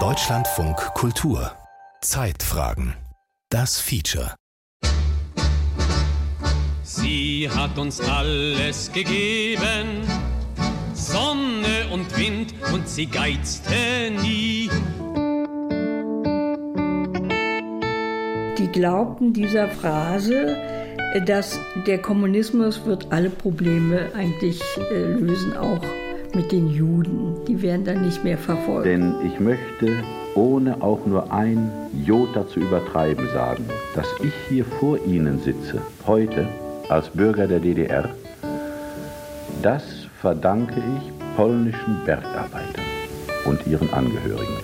Deutschlandfunk Kultur. Zeitfragen. Das Feature. Sie hat uns alles gegeben, Sonne und Wind, und sie geizte nie. Die glaubten dieser Phrase, dass der Kommunismus wird alle Probleme eigentlich äh, lösen, auch mit den Juden. Die werden dann nicht mehr verfolgt. Denn ich möchte, ohne auch nur ein Jota zu übertreiben, sagen, dass ich hier vor Ihnen sitze, heute als Bürger der DDR, das verdanke ich polnischen Bergarbeitern und ihren Angehörigen.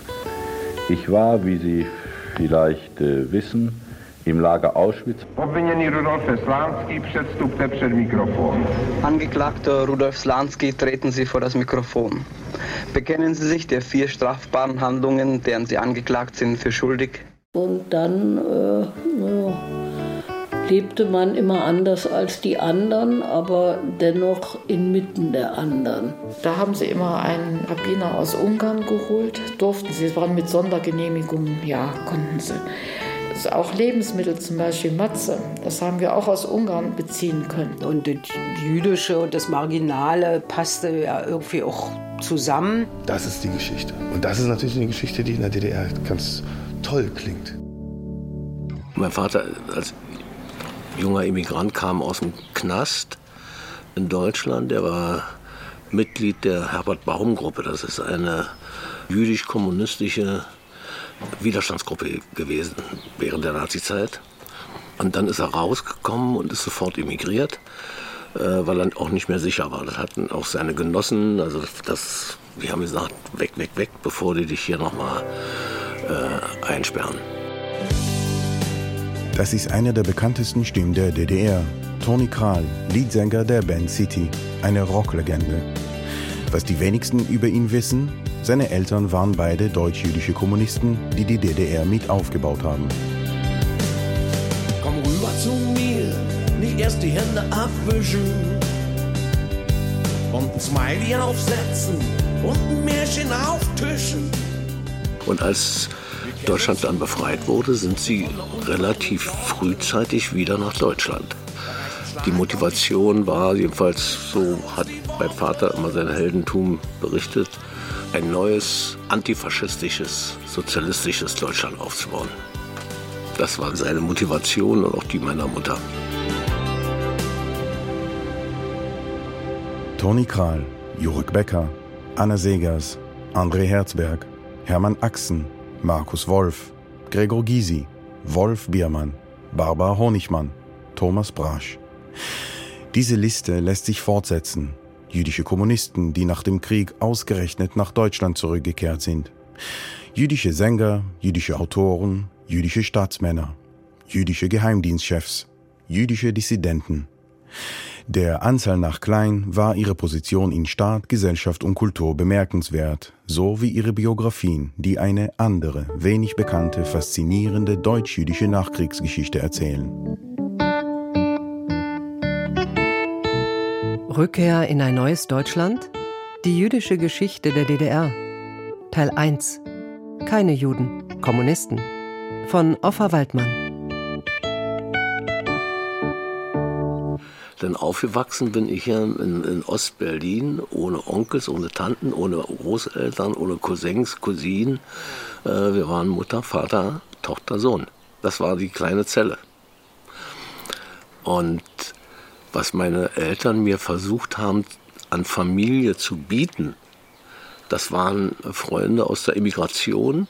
Ich war, wie Sie vielleicht äh, wissen, im Lager Auschwitz. Angeklagter Rudolf Slanski, treten Sie vor das Mikrofon. Bekennen Sie sich der vier strafbaren Handlungen, deren Sie angeklagt sind, für schuldig? Und dann äh, ja, lebte man immer anders als die anderen, aber dennoch inmitten der anderen. Da haben sie immer einen Rabbiner aus Ungarn geholt, durften sie, es waren mit Sondergenehmigungen, ja, konnten sie. Auch Lebensmittel, zum Beispiel Matze, das haben wir auch aus Ungarn beziehen können. Und das Jüdische und das Marginale passte ja irgendwie auch zusammen. Das ist die Geschichte. Und das ist natürlich eine Geschichte, die in der DDR ganz toll klingt. Mein Vater als junger Immigrant kam aus dem Knast in Deutschland. Der war Mitglied der Herbert Baum Gruppe. Das ist eine jüdisch-kommunistische Widerstandsgruppe gewesen während der Nazizeit. Und dann ist er rausgekommen und ist sofort emigriert, äh, weil er auch nicht mehr sicher war. Das hatten auch seine Genossen, also das, die haben gesagt, weg, weg, weg, bevor die dich hier nochmal äh, einsperren. Das ist einer der bekanntesten Stimmen der DDR. Toni Kral, Leadsänger der Band City, eine Rocklegende. Was die wenigsten über ihn wissen, seine Eltern waren beide deutsch-jüdische Kommunisten, die die DDR mit aufgebaut haben. Komm rüber zu mir, nicht erst die Hände abwischen und ein Smiley aufsetzen und ein Märchen auftischen. Und als Deutschland dann befreit wurde, sind sie relativ frühzeitig wieder nach Deutschland. Die Motivation war jedenfalls, so hat mein Vater immer sein Heldentum berichtet, ein neues antifaschistisches, sozialistisches Deutschland aufzubauen. Das war seine Motivation und auch die meiner Mutter. Toni Kral, Jurek Becker, Anna Segers, André Herzberg, Hermann Axen, Markus Wolf, Gregor Gysi, Wolf Biermann, Barbara Honigmann, Thomas Brasch. Diese Liste lässt sich fortsetzen. Jüdische Kommunisten, die nach dem Krieg ausgerechnet nach Deutschland zurückgekehrt sind. Jüdische Sänger, jüdische Autoren, jüdische Staatsmänner, jüdische Geheimdienstchefs, jüdische Dissidenten. Der Anzahl nach klein war ihre Position in Staat, Gesellschaft und Kultur bemerkenswert, so wie ihre Biografien, die eine andere, wenig bekannte, faszinierende deutsch-jüdische Nachkriegsgeschichte erzählen. Rückkehr in ein neues Deutschland? Die jüdische Geschichte der DDR. Teil 1. Keine Juden, Kommunisten. Von Offa Waldmann. Denn aufgewachsen bin ich ja in, in Ostberlin, ohne Onkels, ohne Tanten, ohne Großeltern, ohne Cousins, Cousinen. Äh, wir waren Mutter, Vater, Tochter, Sohn. Das war die kleine Zelle. Und was meine Eltern mir versucht haben, an Familie zu bieten, das waren Freunde aus der Immigration,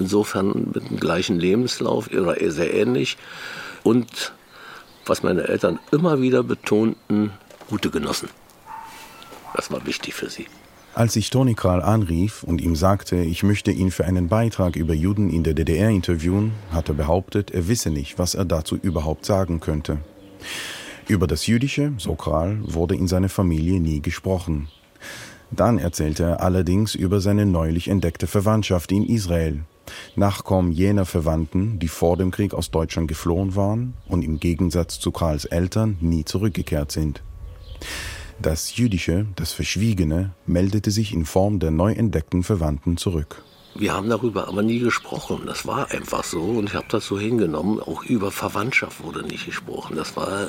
insofern mit dem gleichen Lebenslauf oder sehr ähnlich. Und was meine Eltern immer wieder betonten, gute Genossen. Das war wichtig für sie. Als ich Toni Kral anrief und ihm sagte, ich möchte ihn für einen Beitrag über Juden in der DDR interviewen, hat er behauptet, er wisse nicht, was er dazu überhaupt sagen könnte. Über das Jüdische, so Kral, wurde in seiner Familie nie gesprochen. Dann erzählte er allerdings über seine neulich entdeckte Verwandtschaft in Israel, Nachkommen jener Verwandten, die vor dem Krieg aus Deutschland geflohen waren und im Gegensatz zu Karls Eltern nie zurückgekehrt sind. Das Jüdische, das Verschwiegene, meldete sich in Form der neu entdeckten Verwandten zurück. Wir haben darüber aber nie gesprochen. Das war einfach so und ich habe das so hingenommen. Auch über Verwandtschaft wurde nicht gesprochen. Das war,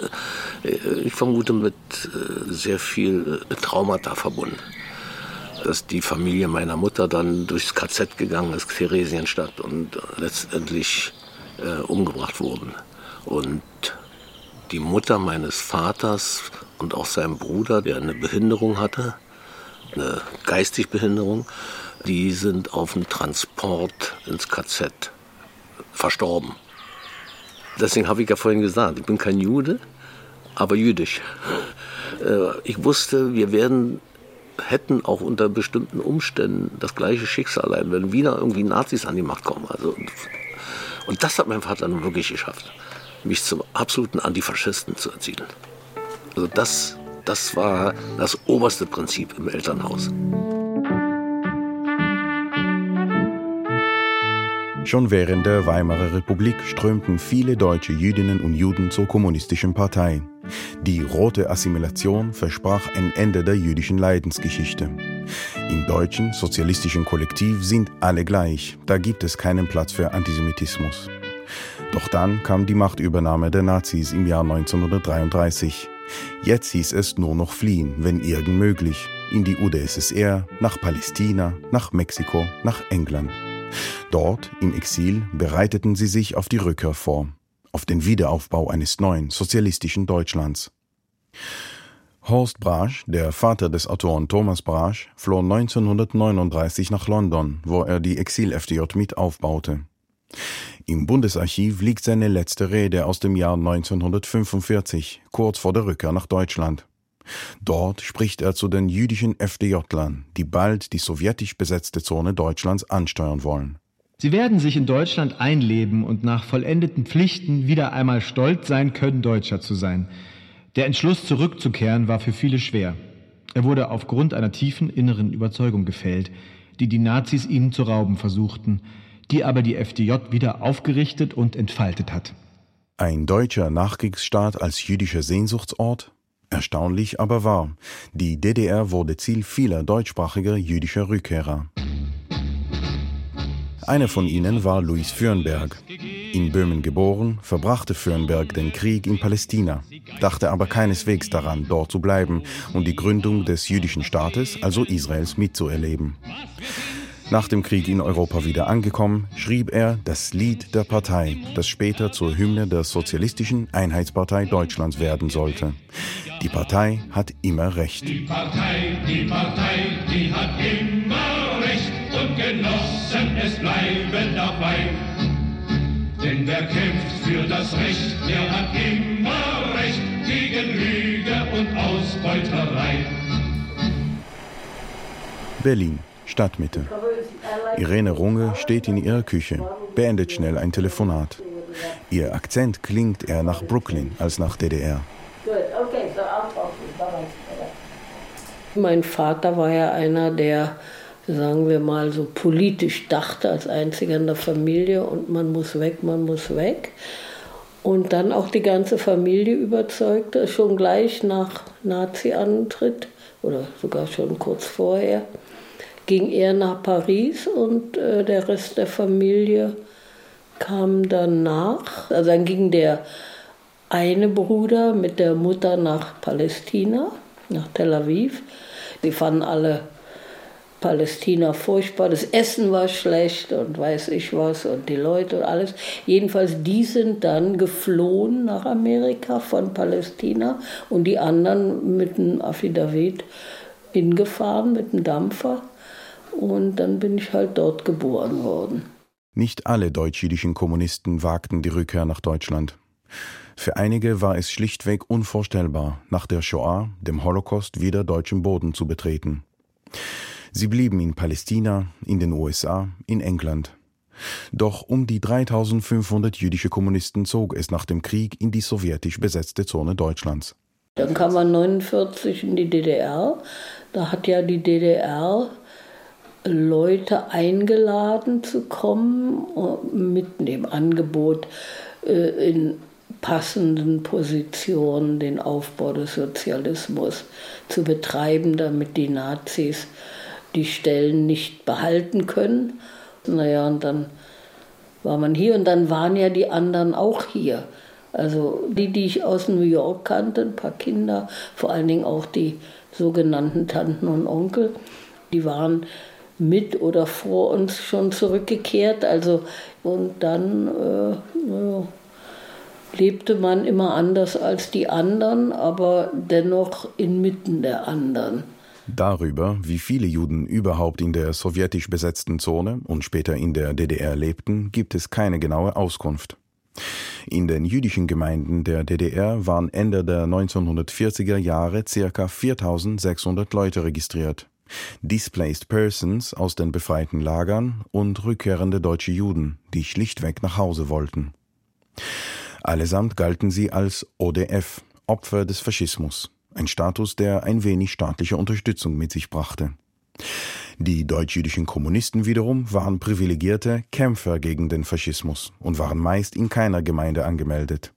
äh, ich vermute, mit äh, sehr viel Traumata verbunden. Dass die Familie meiner Mutter dann durchs KZ gegangen ist, Theresienstadt, und letztendlich äh, umgebracht wurden. Und die Mutter meines Vaters und auch sein Bruder, der eine Behinderung hatte, eine geistige Behinderung, die sind auf dem Transport ins KZ verstorben. Deswegen habe ich ja vorhin gesagt, ich bin kein Jude, aber jüdisch. Äh, ich wusste, wir werden, hätten auch unter bestimmten Umständen das gleiche Schicksal leiden, wenn wieder irgendwie Nazis an die Macht kommen. Also, und das hat mein Vater nun wirklich geschafft, mich zum absoluten Antifaschisten zu erzielen. Also das, das war das oberste Prinzip im Elternhaus. Schon während der Weimarer Republik strömten viele deutsche Jüdinnen und Juden zur kommunistischen Partei. Die rote Assimilation versprach ein Ende der jüdischen Leidensgeschichte. Im deutschen sozialistischen Kollektiv sind alle gleich, da gibt es keinen Platz für Antisemitismus. Doch dann kam die Machtübernahme der Nazis im Jahr 1933. Jetzt hieß es nur noch fliehen, wenn irgend möglich, in die UdSSR, nach Palästina, nach Mexiko, nach England. Dort, im Exil, bereiteten sie sich auf die Rückkehr vor, auf den Wiederaufbau eines neuen sozialistischen Deutschlands. Horst Brasch, der Vater des Autoren Thomas Brasch, floh 1939 nach London, wo er die Exil-FDJ mit aufbaute. Im Bundesarchiv liegt seine letzte Rede aus dem Jahr 1945, kurz vor der Rückkehr nach Deutschland. Dort spricht er zu den jüdischen FDJlern, die bald die sowjetisch besetzte Zone Deutschlands ansteuern wollen. Sie werden sich in Deutschland einleben und nach vollendeten Pflichten wieder einmal stolz sein können, Deutscher zu sein. Der Entschluss zurückzukehren war für viele schwer. Er wurde aufgrund einer tiefen inneren Überzeugung gefällt, die die Nazis ihnen zu rauben versuchten, die aber die FDJ wieder aufgerichtet und entfaltet hat. Ein deutscher Nachkriegsstaat als jüdischer Sehnsuchtsort? Erstaunlich aber wahr. Die DDR wurde Ziel vieler deutschsprachiger jüdischer Rückkehrer. Einer von ihnen war Louis Fürnberg. In Böhmen geboren, verbrachte Fürnberg den Krieg in Palästina, dachte aber keineswegs daran, dort zu bleiben und die Gründung des jüdischen Staates, also Israels, mitzuerleben. Nach dem Krieg in Europa wieder angekommen, schrieb er das Lied der Partei, das später zur Hymne der Sozialistischen Einheitspartei Deutschlands werden sollte. Die Partei hat immer Recht. Die Partei, die Partei, die hat immer Recht und Genossen, es bleiben dabei. Denn wer kämpft für das Recht, der hat immer Recht gegen Lüge und Ausbeuterei. Berlin, Stadtmitte. Irene Runge steht in ihrer Küche, beendet schnell ein Telefonat. Ihr Akzent klingt eher nach Brooklyn als nach DDR. Mein Vater war ja einer, der, sagen wir mal, so politisch dachte als einziger in der Familie und man muss weg, man muss weg. Und dann auch die ganze Familie überzeugte, schon gleich nach Nazi-Antritt oder sogar schon kurz vorher, ging er nach Paris und äh, der Rest der Familie kam dann nach. Also dann ging der eine Bruder mit der Mutter nach Palästina, nach Tel Aviv. Die fanden alle Palästina furchtbar. Das Essen war schlecht und weiß ich was und die Leute und alles. Jedenfalls, die sind dann geflohen nach Amerika von Palästina und die anderen mit dem Affidavit hingefahren, mit dem Dampfer. Und dann bin ich halt dort geboren worden. Nicht alle deutsch-jüdischen Kommunisten wagten die Rückkehr nach Deutschland. Für einige war es schlichtweg unvorstellbar, nach der Shoah, dem Holocaust, wieder deutschen Boden zu betreten. Sie blieben in Palästina, in den USA, in England. Doch um die 3500 jüdische Kommunisten zog es nach dem Krieg in die sowjetisch besetzte Zone Deutschlands. Dann kam man 49 in die DDR. Da hat ja die DDR Leute eingeladen zu kommen mit dem Angebot, äh, in passenden Position den Aufbau des Sozialismus zu betreiben, damit die Nazis die Stellen nicht behalten können. Naja, und dann war man hier und dann waren ja die anderen auch hier. Also die, die ich aus New York kannte, ein paar Kinder, vor allen Dingen auch die sogenannten Tanten und Onkel, die waren mit oder vor uns schon zurückgekehrt. Also und dann äh, lebte man immer anders als die anderen, aber dennoch inmitten der anderen. Darüber, wie viele Juden überhaupt in der sowjetisch besetzten Zone und später in der DDR lebten, gibt es keine genaue Auskunft. In den jüdischen Gemeinden der DDR waren Ende der 1940er Jahre ca. 4600 Leute registriert. Displaced Persons aus den befreiten Lagern und rückkehrende deutsche Juden, die schlichtweg nach Hause wollten. Allesamt galten sie als ODF, Opfer des Faschismus, ein Status, der ein wenig staatliche Unterstützung mit sich brachte. Die deutsch-jüdischen Kommunisten wiederum waren privilegierte Kämpfer gegen den Faschismus und waren meist in keiner Gemeinde angemeldet.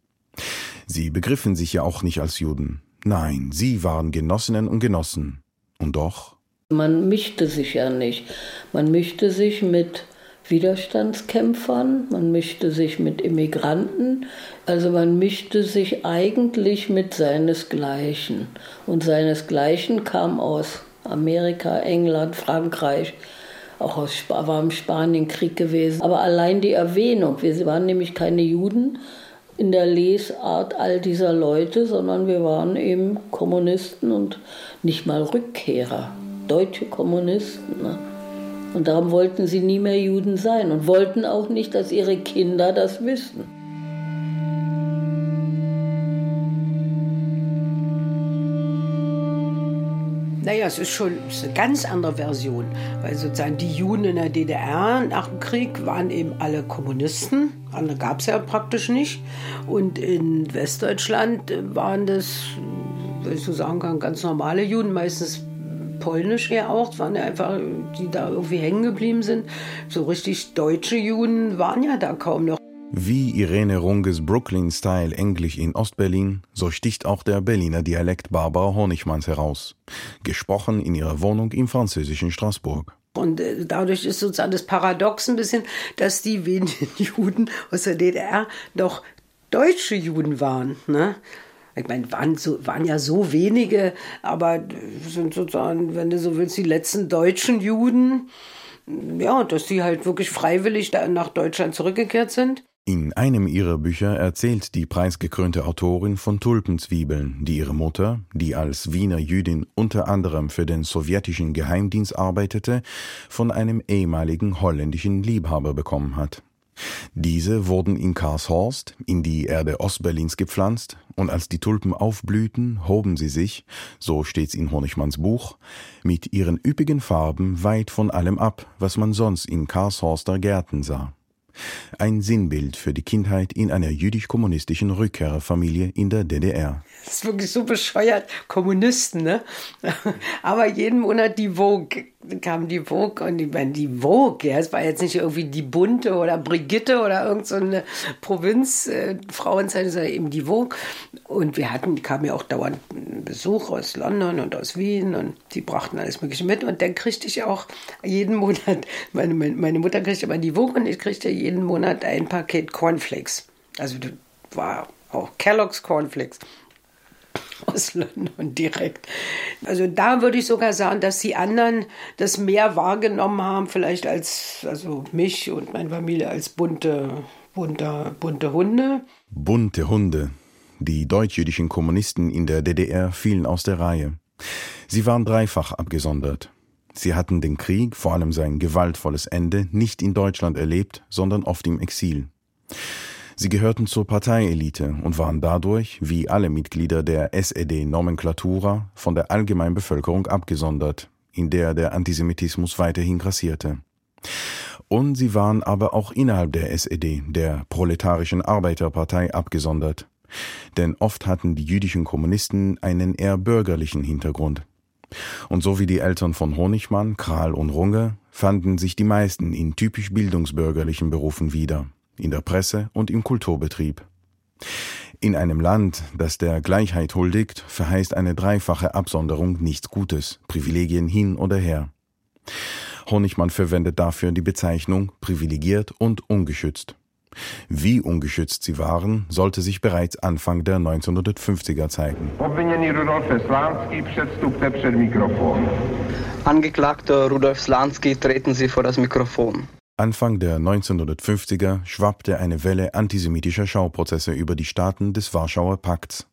Sie begriffen sich ja auch nicht als Juden. Nein, sie waren Genossinnen und Genossen. Und doch? Man mischte sich ja nicht. Man mischte sich mit Widerstandskämpfern, man mischte sich mit Immigranten, also man mischte sich eigentlich mit seinesgleichen. Und seinesgleichen kam aus Amerika, England, Frankreich, auch aus Sp war im Spanienkrieg gewesen. Aber allein die Erwähnung, wir waren nämlich keine Juden in der Lesart all dieser Leute, sondern wir waren eben Kommunisten und nicht mal Rückkehrer, deutsche Kommunisten. Ne? Und darum wollten sie nie mehr Juden sein und wollten auch nicht, dass ihre Kinder das wissen. Naja, es ist schon eine ganz andere Version, weil sozusagen die Juden in der DDR nach dem Krieg waren eben alle Kommunisten, andere gab es ja praktisch nicht. Und in Westdeutschland waren das, wenn ich so sagen kann, ganz normale Juden, meistens polnisch ja auch, waren ja einfach, die da irgendwie hängen geblieben sind. So richtig deutsche Juden waren ja da kaum noch. Wie Irene Runges Brooklyn-Style Englisch in Ostberlin, so sticht auch der Berliner Dialekt Barbara Honigmanns heraus. Gesprochen in ihrer Wohnung im französischen Straßburg. Und äh, dadurch ist sozusagen das Paradox ein bisschen, dass die wenigen Juden aus der DDR doch deutsche Juden waren. Ne? Ich meine, waren, so, waren ja so wenige, aber sind sozusagen, wenn du so willst, die letzten deutschen Juden. Ja, dass die halt wirklich freiwillig nach Deutschland zurückgekehrt sind. In einem ihrer Bücher erzählt die preisgekrönte Autorin von Tulpenzwiebeln, die ihre Mutter, die als Wiener Jüdin unter anderem für den sowjetischen Geheimdienst arbeitete, von einem ehemaligen holländischen Liebhaber bekommen hat. Diese wurden in Karshorst in die Erde Ostberlins gepflanzt, und als die Tulpen aufblühten, hoben sie sich, so steht's in Honigmanns Buch, mit ihren üppigen Farben weit von allem ab, was man sonst in Karshorster Gärten sah. Ein Sinnbild für die Kindheit in einer jüdisch-kommunistischen Rückkehrerfamilie in der DDR. Das ist wirklich so bescheuert. Kommunisten, ne? Aber jeden Monat die Vogue kam die Vogue und ich meine, die Vogue, ja, es war jetzt nicht irgendwie die Bunte oder Brigitte oder irgendeine so Provinzfrauenzeit, äh, sondern eben die Vogue. Und wir hatten, kam ja auch dauernd Besuch aus London und aus Wien und die brachten alles Mögliche mit. Und dann kriegte ich auch jeden Monat, meine, meine Mutter kriegte immer die Vogue und ich kriegte jeden Monat ein Paket Cornflakes. Also war auch Kellogg's Cornflakes aus London direkt. Also da würde ich sogar sagen, dass die anderen das mehr wahrgenommen haben, vielleicht als also mich und meine Familie als bunte, bunte, bunte Hunde. Bunte Hunde. Die deutsch-jüdischen Kommunisten in der DDR fielen aus der Reihe. Sie waren dreifach abgesondert. Sie hatten den Krieg, vor allem sein gewaltvolles Ende, nicht in Deutschland erlebt, sondern oft im Exil. Sie gehörten zur Parteielite und waren dadurch, wie alle Mitglieder der SED-Nomenklatura, von der allgemeinen Bevölkerung abgesondert, in der der Antisemitismus weiterhin grassierte. Und sie waren aber auch innerhalb der SED, der proletarischen Arbeiterpartei, abgesondert. Denn oft hatten die jüdischen Kommunisten einen eher bürgerlichen Hintergrund. Und so wie die Eltern von Honigmann, Kral und Runge, fanden sich die meisten in typisch bildungsbürgerlichen Berufen wieder in der Presse und im Kulturbetrieb. In einem Land, das der Gleichheit huldigt, verheißt eine dreifache Absonderung nichts Gutes, Privilegien hin oder her. Honigmann verwendet dafür die Bezeichnung privilegiert und ungeschützt. Wie ungeschützt sie waren, sollte sich bereits Anfang der 1950er zeigen. Angeklagter Rudolf Slansky, treten Sie vor das Mikrofon. Anfang der 1950er schwappte eine Welle antisemitischer Schauprozesse über die Staaten des Warschauer Pakts.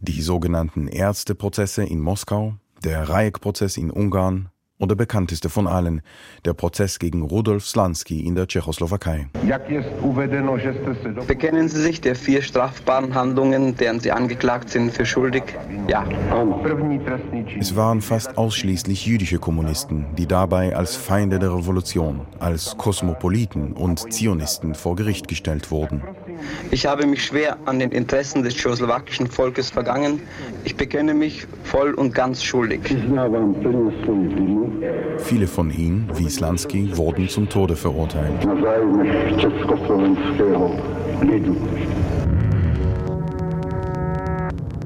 Die sogenannten Ärzteprozesse in Moskau, der Rajek-Prozess in Ungarn, und der bekannteste von allen, der Prozess gegen Rudolf Slansky in der Tschechoslowakei. Bekennen Sie sich der vier strafbaren Handlungen, deren Sie angeklagt sind, für schuldig? Ja. Es waren fast ausschließlich jüdische Kommunisten, die dabei als Feinde der Revolution, als Kosmopoliten und Zionisten vor Gericht gestellt wurden. Ich habe mich schwer an den Interessen des tschechoslowakischen Volkes vergangen. Ich bekenne mich voll und ganz schuldig. Viele von ihnen, wie Slansky, wurden zum Tode verurteilt.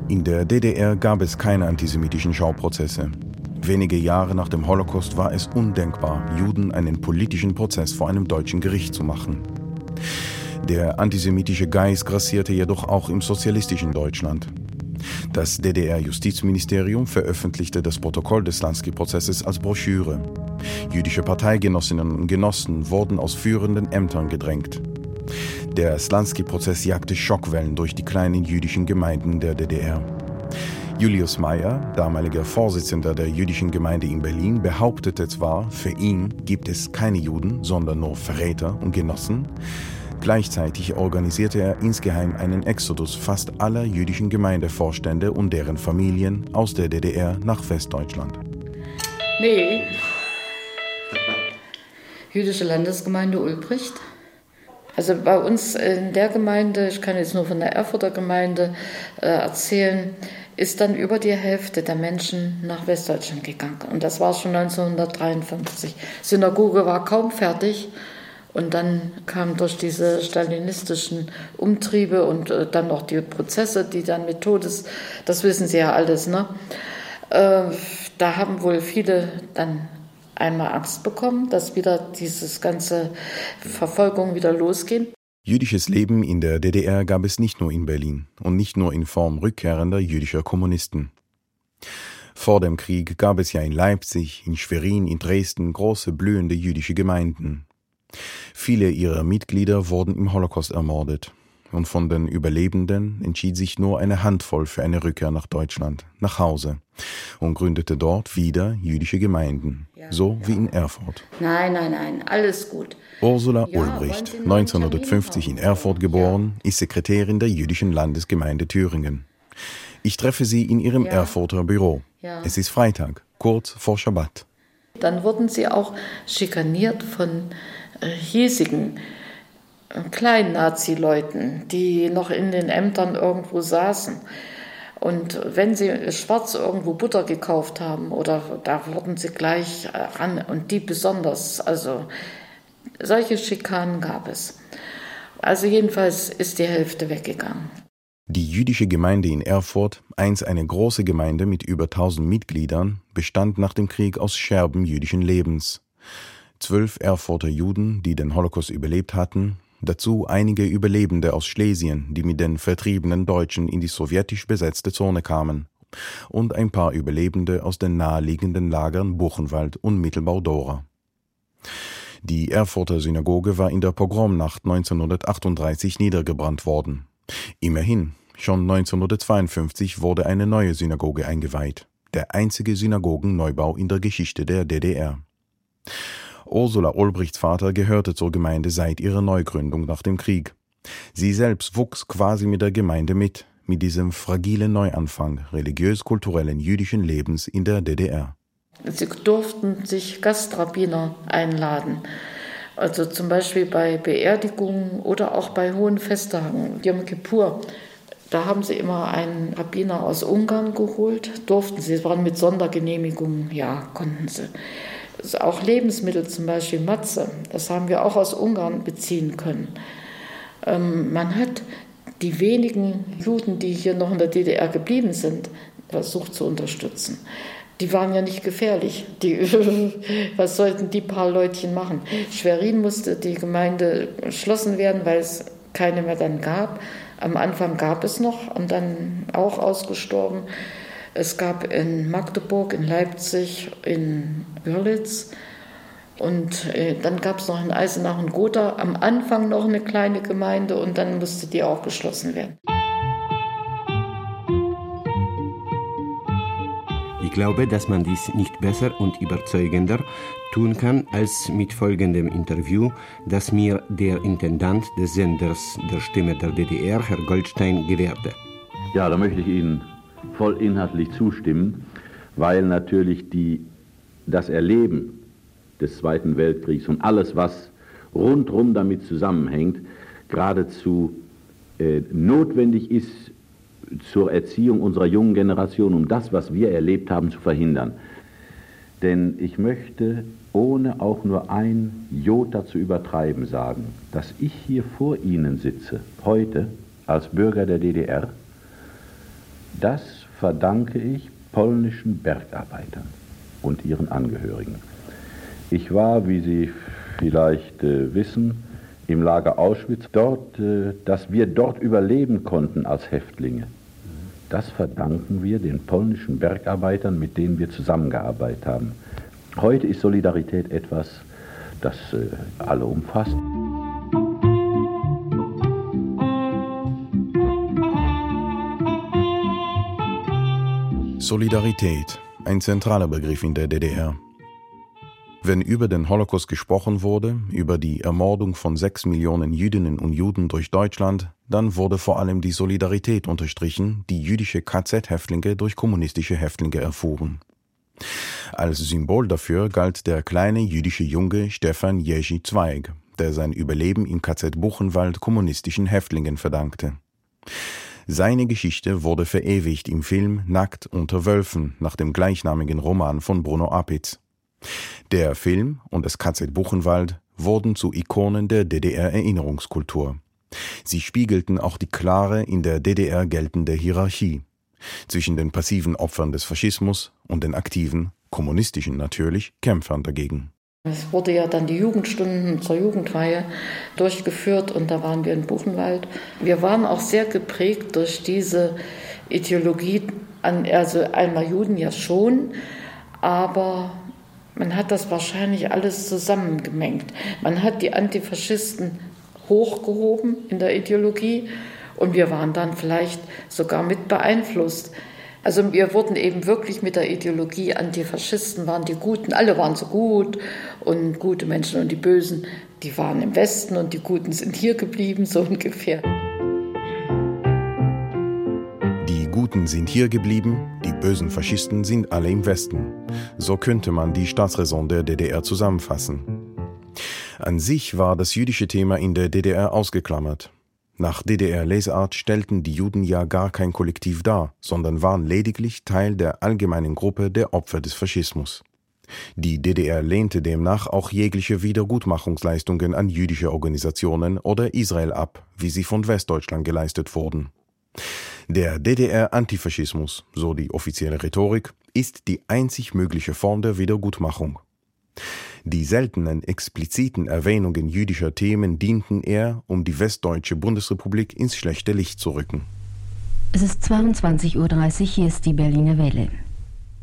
In der DDR gab es keine antisemitischen Schauprozesse. Wenige Jahre nach dem Holocaust war es undenkbar, Juden einen politischen Prozess vor einem deutschen Gericht zu machen. Der antisemitische Geist grassierte jedoch auch im sozialistischen Deutschland. Das DDR-Justizministerium veröffentlichte das Protokoll des Lansky-Prozesses als Broschüre. Jüdische Parteigenossinnen und Genossen wurden aus führenden Ämtern gedrängt. Der Slansky-Prozess jagte Schockwellen durch die kleinen jüdischen Gemeinden der DDR. Julius Meyer, damaliger Vorsitzender der jüdischen Gemeinde in Berlin, behauptete zwar, für ihn gibt es keine Juden, sondern nur Verräter und Genossen, Gleichzeitig organisierte er insgeheim einen Exodus fast aller jüdischen Gemeindevorstände und deren Familien aus der DDR nach Westdeutschland. Nee. Jüdische Landesgemeinde Ulbricht. Also bei uns in der Gemeinde, ich kann jetzt nur von der Erfurter Gemeinde äh, erzählen, ist dann über die Hälfte der Menschen nach Westdeutschland gegangen. Und das war schon 1953. Synagoge war kaum fertig und dann kamen durch diese stalinistischen Umtriebe und äh, dann noch die Prozesse, die dann mit Todes, das wissen Sie ja alles, ne? Äh, da haben wohl viele dann einmal Angst bekommen, dass wieder dieses ganze Verfolgung wieder losgehen. Jüdisches Leben in der DDR gab es nicht nur in Berlin und nicht nur in Form rückkehrender jüdischer Kommunisten. Vor dem Krieg gab es ja in Leipzig, in Schwerin, in Dresden große blühende jüdische Gemeinden, Viele ihrer Mitglieder wurden im Holocaust ermordet. Und von den Überlebenden entschied sich nur eine Handvoll für eine Rückkehr nach Deutschland, nach Hause, und gründete dort wieder jüdische Gemeinden, ja, so ja. wie in Erfurt. Nein, nein, nein, alles gut. Ursula ja, Ulbricht, 1950 in Erfurt geboren, ist Sekretärin der jüdischen Landesgemeinde Thüringen. Ich treffe sie in ihrem Erfurter Büro. Es ist Freitag, kurz vor Schabbat. Dann wurden sie auch schikaniert von hiesigen äh, kleinen Nazi-Leuten, die noch in den Ämtern irgendwo saßen. Und wenn sie schwarz irgendwo Butter gekauft haben, oder da wurden sie gleich äh, ran, und die besonders, also solche Schikanen gab es. Also jedenfalls ist die Hälfte weggegangen. Die jüdische Gemeinde in Erfurt, einst eine große Gemeinde mit über 1000 Mitgliedern, bestand nach dem Krieg aus Scherben jüdischen Lebens zwölf Erfurter Juden, die den Holocaust überlebt hatten, dazu einige Überlebende aus Schlesien, die mit den vertriebenen Deutschen in die sowjetisch besetzte Zone kamen, und ein paar Überlebende aus den naheliegenden Lagern Buchenwald und Mittelbau-Dora. Die Erfurter Synagoge war in der Pogromnacht 1938 niedergebrannt worden. Immerhin, schon 1952 wurde eine neue Synagoge eingeweiht, der einzige Synagogenneubau in der Geschichte der DDR. Ursula Ulbrichts Vater gehörte zur Gemeinde seit ihrer Neugründung nach dem Krieg. Sie selbst wuchs quasi mit der Gemeinde mit, mit diesem fragilen Neuanfang religiös-kulturellen jüdischen Lebens in der DDR. Sie durften sich Gastrabbiner einladen. Also zum Beispiel bei Beerdigungen oder auch bei hohen Festtagen, Yom Kippur. Da haben sie immer einen Rabbiner aus Ungarn geholt, durften sie, waren mit Sondergenehmigungen, ja, konnten sie auch Lebensmittel, zum Beispiel Matze, das haben wir auch aus Ungarn beziehen können. Ähm, man hat die wenigen Juden, die hier noch in der DDR geblieben sind, versucht zu unterstützen. Die waren ja nicht gefährlich. Die, was sollten die paar Leutchen machen? Schwerin musste die Gemeinde geschlossen werden, weil es keine mehr dann gab. Am Anfang gab es noch und dann auch ausgestorben. Es gab in Magdeburg, in Leipzig, in Görlitz und äh, dann gab es noch in Eisenach und Gotha am Anfang noch eine kleine Gemeinde und dann musste die auch geschlossen werden. Ich glaube, dass man dies nicht besser und überzeugender tun kann als mit folgendem Interview, das mir der Intendant des Senders der Stimme der DDR, Herr Goldstein, gewährte. Ja, da möchte ich Ihnen voll inhaltlich zustimmen, weil natürlich die, das Erleben des Zweiten Weltkriegs und alles, was rundherum damit zusammenhängt, geradezu äh, notwendig ist zur Erziehung unserer jungen Generation, um das, was wir erlebt haben, zu verhindern. Denn ich möchte, ohne auch nur ein Jota zu übertreiben, sagen, dass ich hier vor Ihnen sitze, heute als Bürger der DDR, das verdanke ich polnischen Bergarbeitern und ihren Angehörigen. Ich war, wie Sie vielleicht äh, wissen, im Lager Auschwitz dort, äh, dass wir dort überleben konnten als Häftlinge. Das verdanken wir den polnischen Bergarbeitern, mit denen wir zusammengearbeitet haben. Heute ist Solidarität etwas, das äh, alle umfasst. Solidarität, ein zentraler Begriff in der DDR. Wenn über den Holocaust gesprochen wurde, über die Ermordung von sechs Millionen Jüdinnen und Juden durch Deutschland, dann wurde vor allem die Solidarität unterstrichen, die jüdische KZ-Häftlinge durch kommunistische Häftlinge erfuhren. Als Symbol dafür galt der kleine jüdische Junge Stefan Jerzy Zweig, der sein Überleben im KZ Buchenwald kommunistischen Häftlingen verdankte. Seine Geschichte wurde verewigt im Film Nackt unter Wölfen nach dem gleichnamigen Roman von Bruno Apitz. Der Film und das KZ Buchenwald wurden zu Ikonen der DDR-Erinnerungskultur. Sie spiegelten auch die klare in der DDR geltende Hierarchie zwischen den passiven Opfern des Faschismus und den aktiven, kommunistischen natürlich, Kämpfern dagegen. Es wurde ja dann die Jugendstunden zur Jugendweihe durchgeführt und da waren wir in Buchenwald. Wir waren auch sehr geprägt durch diese Ideologie, also einmal Juden ja schon, aber man hat das wahrscheinlich alles zusammengemengt. Man hat die Antifaschisten hochgehoben in der Ideologie und wir waren dann vielleicht sogar mit beeinflusst. Also wir wurden eben wirklich mit der Ideologie, Antifaschisten waren die Guten, alle waren so gut und gute Menschen und die Bösen, die waren im Westen und die Guten sind hier geblieben, so ungefähr. Die Guten sind hier geblieben, die bösen Faschisten sind alle im Westen. So könnte man die Staatsräson der DDR zusammenfassen. An sich war das jüdische Thema in der DDR ausgeklammert. Nach DDR-Lesart stellten die Juden ja gar kein Kollektiv dar, sondern waren lediglich Teil der allgemeinen Gruppe der Opfer des Faschismus. Die DDR lehnte demnach auch jegliche Wiedergutmachungsleistungen an jüdische Organisationen oder Israel ab, wie sie von Westdeutschland geleistet wurden. Der DDR-Antifaschismus, so die offizielle Rhetorik, ist die einzig mögliche Form der Wiedergutmachung. Die seltenen expliziten Erwähnungen jüdischer Themen dienten eher, um die westdeutsche Bundesrepublik ins schlechte Licht zu rücken. Es ist 22.30 Uhr, hier ist die Berliner Welle.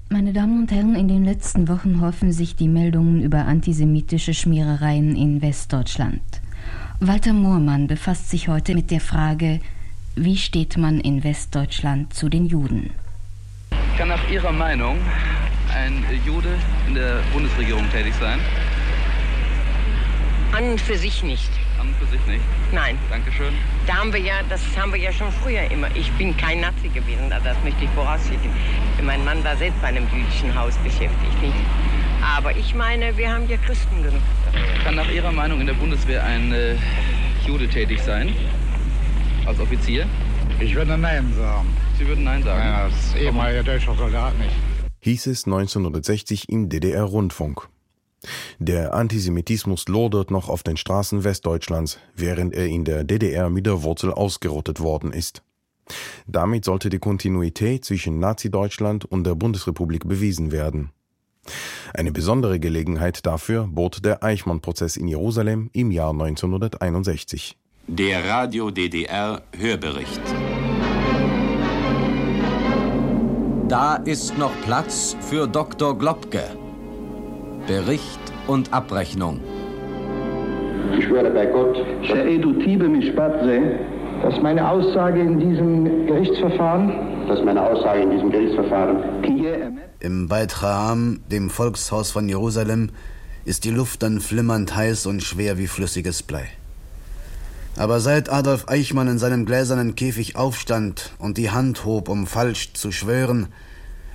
Meine Damen und Herren, in den letzten Wochen häufen sich die Meldungen über antisemitische Schmierereien in Westdeutschland. Walter Moormann befasst sich heute mit der Frage, wie steht man in Westdeutschland zu den Juden? Kann nach Ihrer Meinung ein Jude in der Bundesregierung tätig sein? An und für sich nicht. An und für sich nicht? Nein. Dankeschön. Da haben wir ja, das haben wir ja schon früher immer. Ich bin kein Nazi gewesen, das möchte ich vorausschicken. Mein Mann war selbst bei einem jüdischen Haus beschäftigt, nicht? Aber ich meine, wir haben ja Christen genug. Kann nach Ihrer Meinung in der Bundeswehr ein äh, Jude tätig sein? Als Offizier? Ich würde Nein sagen. Sie würden Nein sagen? Ja, als ehemaliger deutscher Soldat nicht hieß es 1960 im DDR-Rundfunk. Der Antisemitismus lodert noch auf den Straßen Westdeutschlands, während er in der DDR mit der Wurzel ausgerottet worden ist. Damit sollte die Kontinuität zwischen Nazi-Deutschland und der Bundesrepublik bewiesen werden. Eine besondere Gelegenheit dafür bot der Eichmann-Prozess in Jerusalem im Jahr 1961. Der Radio DDR Hörbericht. Da ist noch Platz für Dr. Globke. Bericht und Abrechnung. Ich schwöre bei Gott, Mispatze, dass meine Aussage in diesem Gerichtsverfahren, dass meine Aussage in diesem Gerichtsverfahren, im Beit Chaham, dem Volkshaus von Jerusalem, ist die Luft dann flimmernd heiß und schwer wie flüssiges Blei. Aber seit Adolf Eichmann in seinem gläsernen Käfig aufstand und die Hand hob, um falsch zu schwören,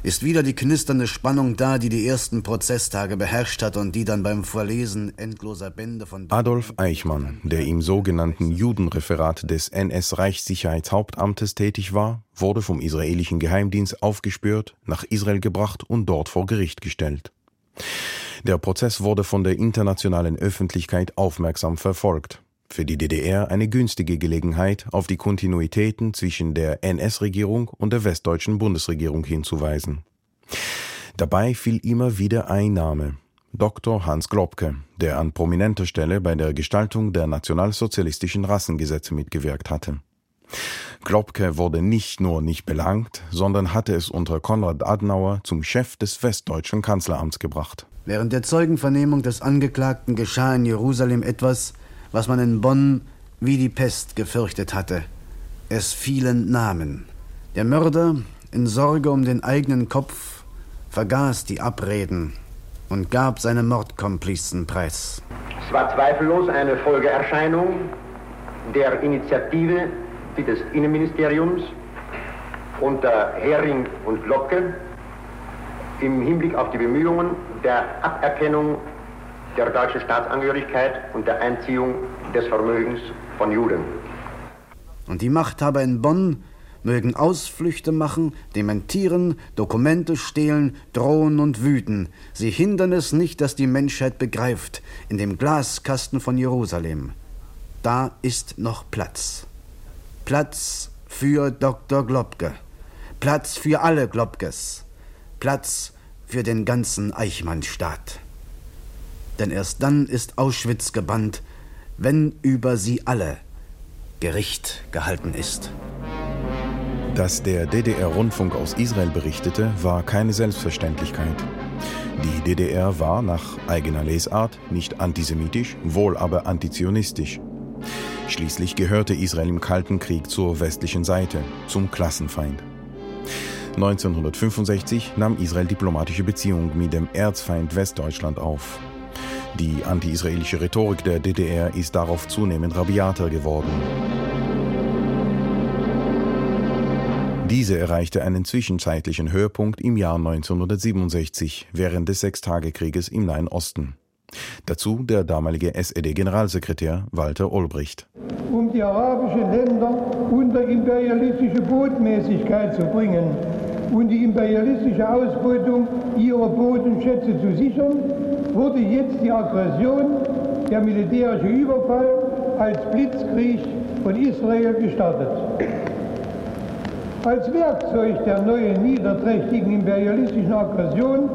ist wieder die knisternde Spannung da, die die ersten Prozesstage beherrscht hat und die dann beim Verlesen endloser Bände von Adolf Eichmann, der im sogenannten Judenreferat des NS-Reichssicherheitshauptamtes tätig war, wurde vom israelischen Geheimdienst aufgespürt, nach Israel gebracht und dort vor Gericht gestellt. Der Prozess wurde von der internationalen Öffentlichkeit aufmerksam verfolgt für die DDR eine günstige Gelegenheit, auf die Kontinuitäten zwischen der NS-Regierung und der westdeutschen Bundesregierung hinzuweisen. Dabei fiel immer wieder ein Name, Dr. Hans Globke, der an prominenter Stelle bei der Gestaltung der nationalsozialistischen Rassengesetze mitgewirkt hatte. Globke wurde nicht nur nicht belangt, sondern hatte es unter Konrad Adenauer zum Chef des westdeutschen Kanzleramts gebracht. Während der Zeugenvernehmung des Angeklagten geschah in Jerusalem etwas, was man in Bonn wie die Pest gefürchtet hatte. Es fielen Namen. Der Mörder, in Sorge um den eigenen Kopf, vergaß die Abreden und gab seine Mordkomplizen preis. Es war zweifellos eine Folgeerscheinung der Initiative des Innenministeriums unter Hering und Glocke im Hinblick auf die Bemühungen der Aberkennung der deutschen Staatsangehörigkeit und der Einziehung des Vermögens von Juden. Und die Machthaber in Bonn mögen Ausflüchte machen, dementieren, Dokumente stehlen, drohen und wüten. Sie hindern es nicht, dass die Menschheit begreift, in dem Glaskasten von Jerusalem. Da ist noch Platz. Platz für Dr. Globke. Platz für alle Globkes. Platz für den ganzen Eichmannstaat denn erst dann ist Auschwitz gebannt, wenn über sie alle Gericht gehalten ist. Dass der DDR-Rundfunk aus Israel berichtete, war keine Selbstverständlichkeit. Die DDR war nach eigener Lesart nicht antisemitisch, wohl aber antizionistisch. Schließlich gehörte Israel im Kalten Krieg zur westlichen Seite, zum Klassenfeind. 1965 nahm Israel diplomatische Beziehungen mit dem Erzfeind Westdeutschland auf. Die anti-israelische Rhetorik der DDR ist darauf zunehmend rabiater geworden. Diese erreichte einen zwischenzeitlichen Höhepunkt im Jahr 1967 während des Sechstagekrieges im Nahen Osten. Dazu der damalige SED-Generalsekretär Walter Olbricht. Um die arabischen Länder unter imperialistische Botmäßigkeit zu bringen und die imperialistische Ausbeutung ihrer Bodenschätze zu sichern, wurde jetzt die Aggression, der militärische Überfall als Blitzkrieg von Israel gestartet. Als Werkzeug der neuen niederträchtigen imperialistischen Aggression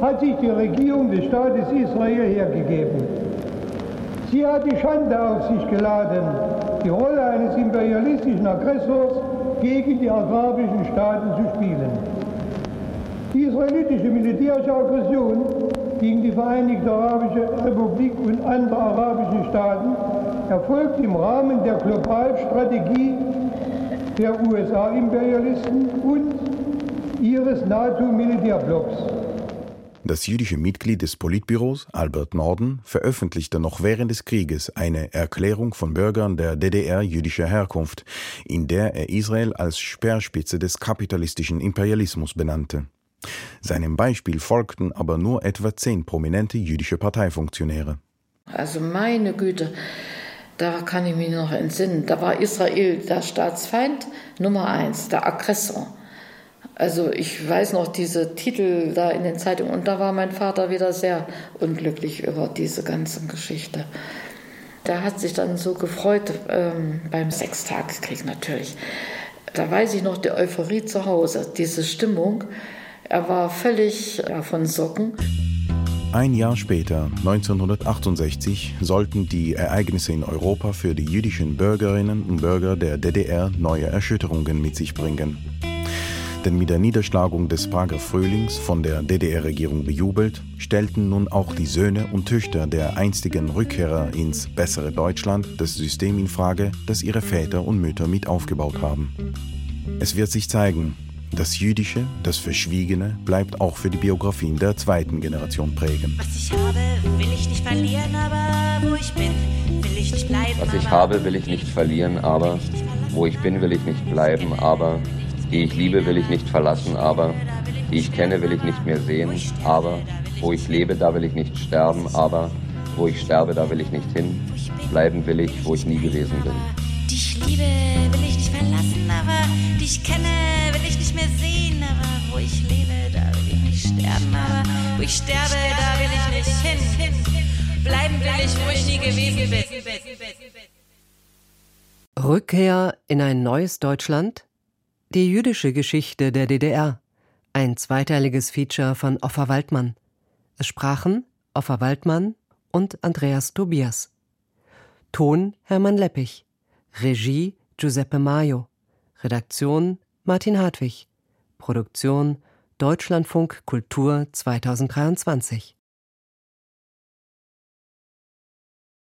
hat sich die Regierung des Staates Israel hergegeben. Sie hat die Schande auf sich geladen, die Rolle eines imperialistischen Aggressors gegen die arabischen Staaten zu spielen. Die israelitische militärische Aggression gegen die Vereinigte Arabische Republik und andere arabische Staaten erfolgt im Rahmen der Globalstrategie der USA-Imperialisten und ihres NATO-Militärblocks. Das jüdische Mitglied des Politbüros, Albert Norden, veröffentlichte noch während des Krieges eine Erklärung von Bürgern der DDR jüdischer Herkunft, in der er Israel als Speerspitze des kapitalistischen Imperialismus benannte. Seinem Beispiel folgten aber nur etwa zehn prominente jüdische Parteifunktionäre. Also meine Güte, da kann ich mich noch entsinnen. Da war Israel der Staatsfeind Nummer eins, der Aggressor. Also ich weiß noch diese Titel da in den Zeitungen und da war mein Vater wieder sehr unglücklich über diese ganze Geschichte. Der hat sich dann so gefreut ähm, beim Sechstageskrieg natürlich. Da weiß ich noch die Euphorie zu Hause, diese Stimmung. Er war völlig von Socken. Ein Jahr später, 1968, sollten die Ereignisse in Europa für die jüdischen Bürgerinnen und Bürger der DDR neue Erschütterungen mit sich bringen. Denn mit der Niederschlagung des Prager Frühlings, von der DDR-Regierung bejubelt, stellten nun auch die Söhne und Töchter der einstigen Rückkehrer ins bessere Deutschland das System in Frage, das ihre Väter und Mütter mit aufgebaut haben. Es wird sich zeigen, das Jüdische, das Verschwiegene, bleibt auch für die Biografien der zweiten Generation prägend. Was ich habe, will ich nicht verlieren, aber wo ich bin, will ich nicht bleiben. Was ich habe, will ich nicht verlieren, aber wo ich bin, will ich nicht bleiben, aber die ich liebe, will ich nicht verlassen, aber die ich kenne, will ich nicht mehr sehen, aber wo ich lebe, da will ich nicht sterben, aber wo ich sterbe, da will ich nicht hin. Bleiben will ich, wo ich nie gewesen bin. Die ich liebe, verlassen, aber die kenne, will ich nicht mehr sehen, aber wo ich lebe, da will ich nicht sterben, aber wo ich sterbe, da will ich nicht hin. Bleiben will ich, wo ich nie gewesen bin. Rückkehr in ein neues Deutschland? Die jüdische Geschichte der DDR. Ein zweiteiliges Feature von Offa Waldmann. Es sprachen Offa Waldmann und Andreas Tobias. Ton Hermann Leppich. Regie Giuseppe Maio. Redaktion Martin Hartwig. Produktion Deutschlandfunk Kultur 2023.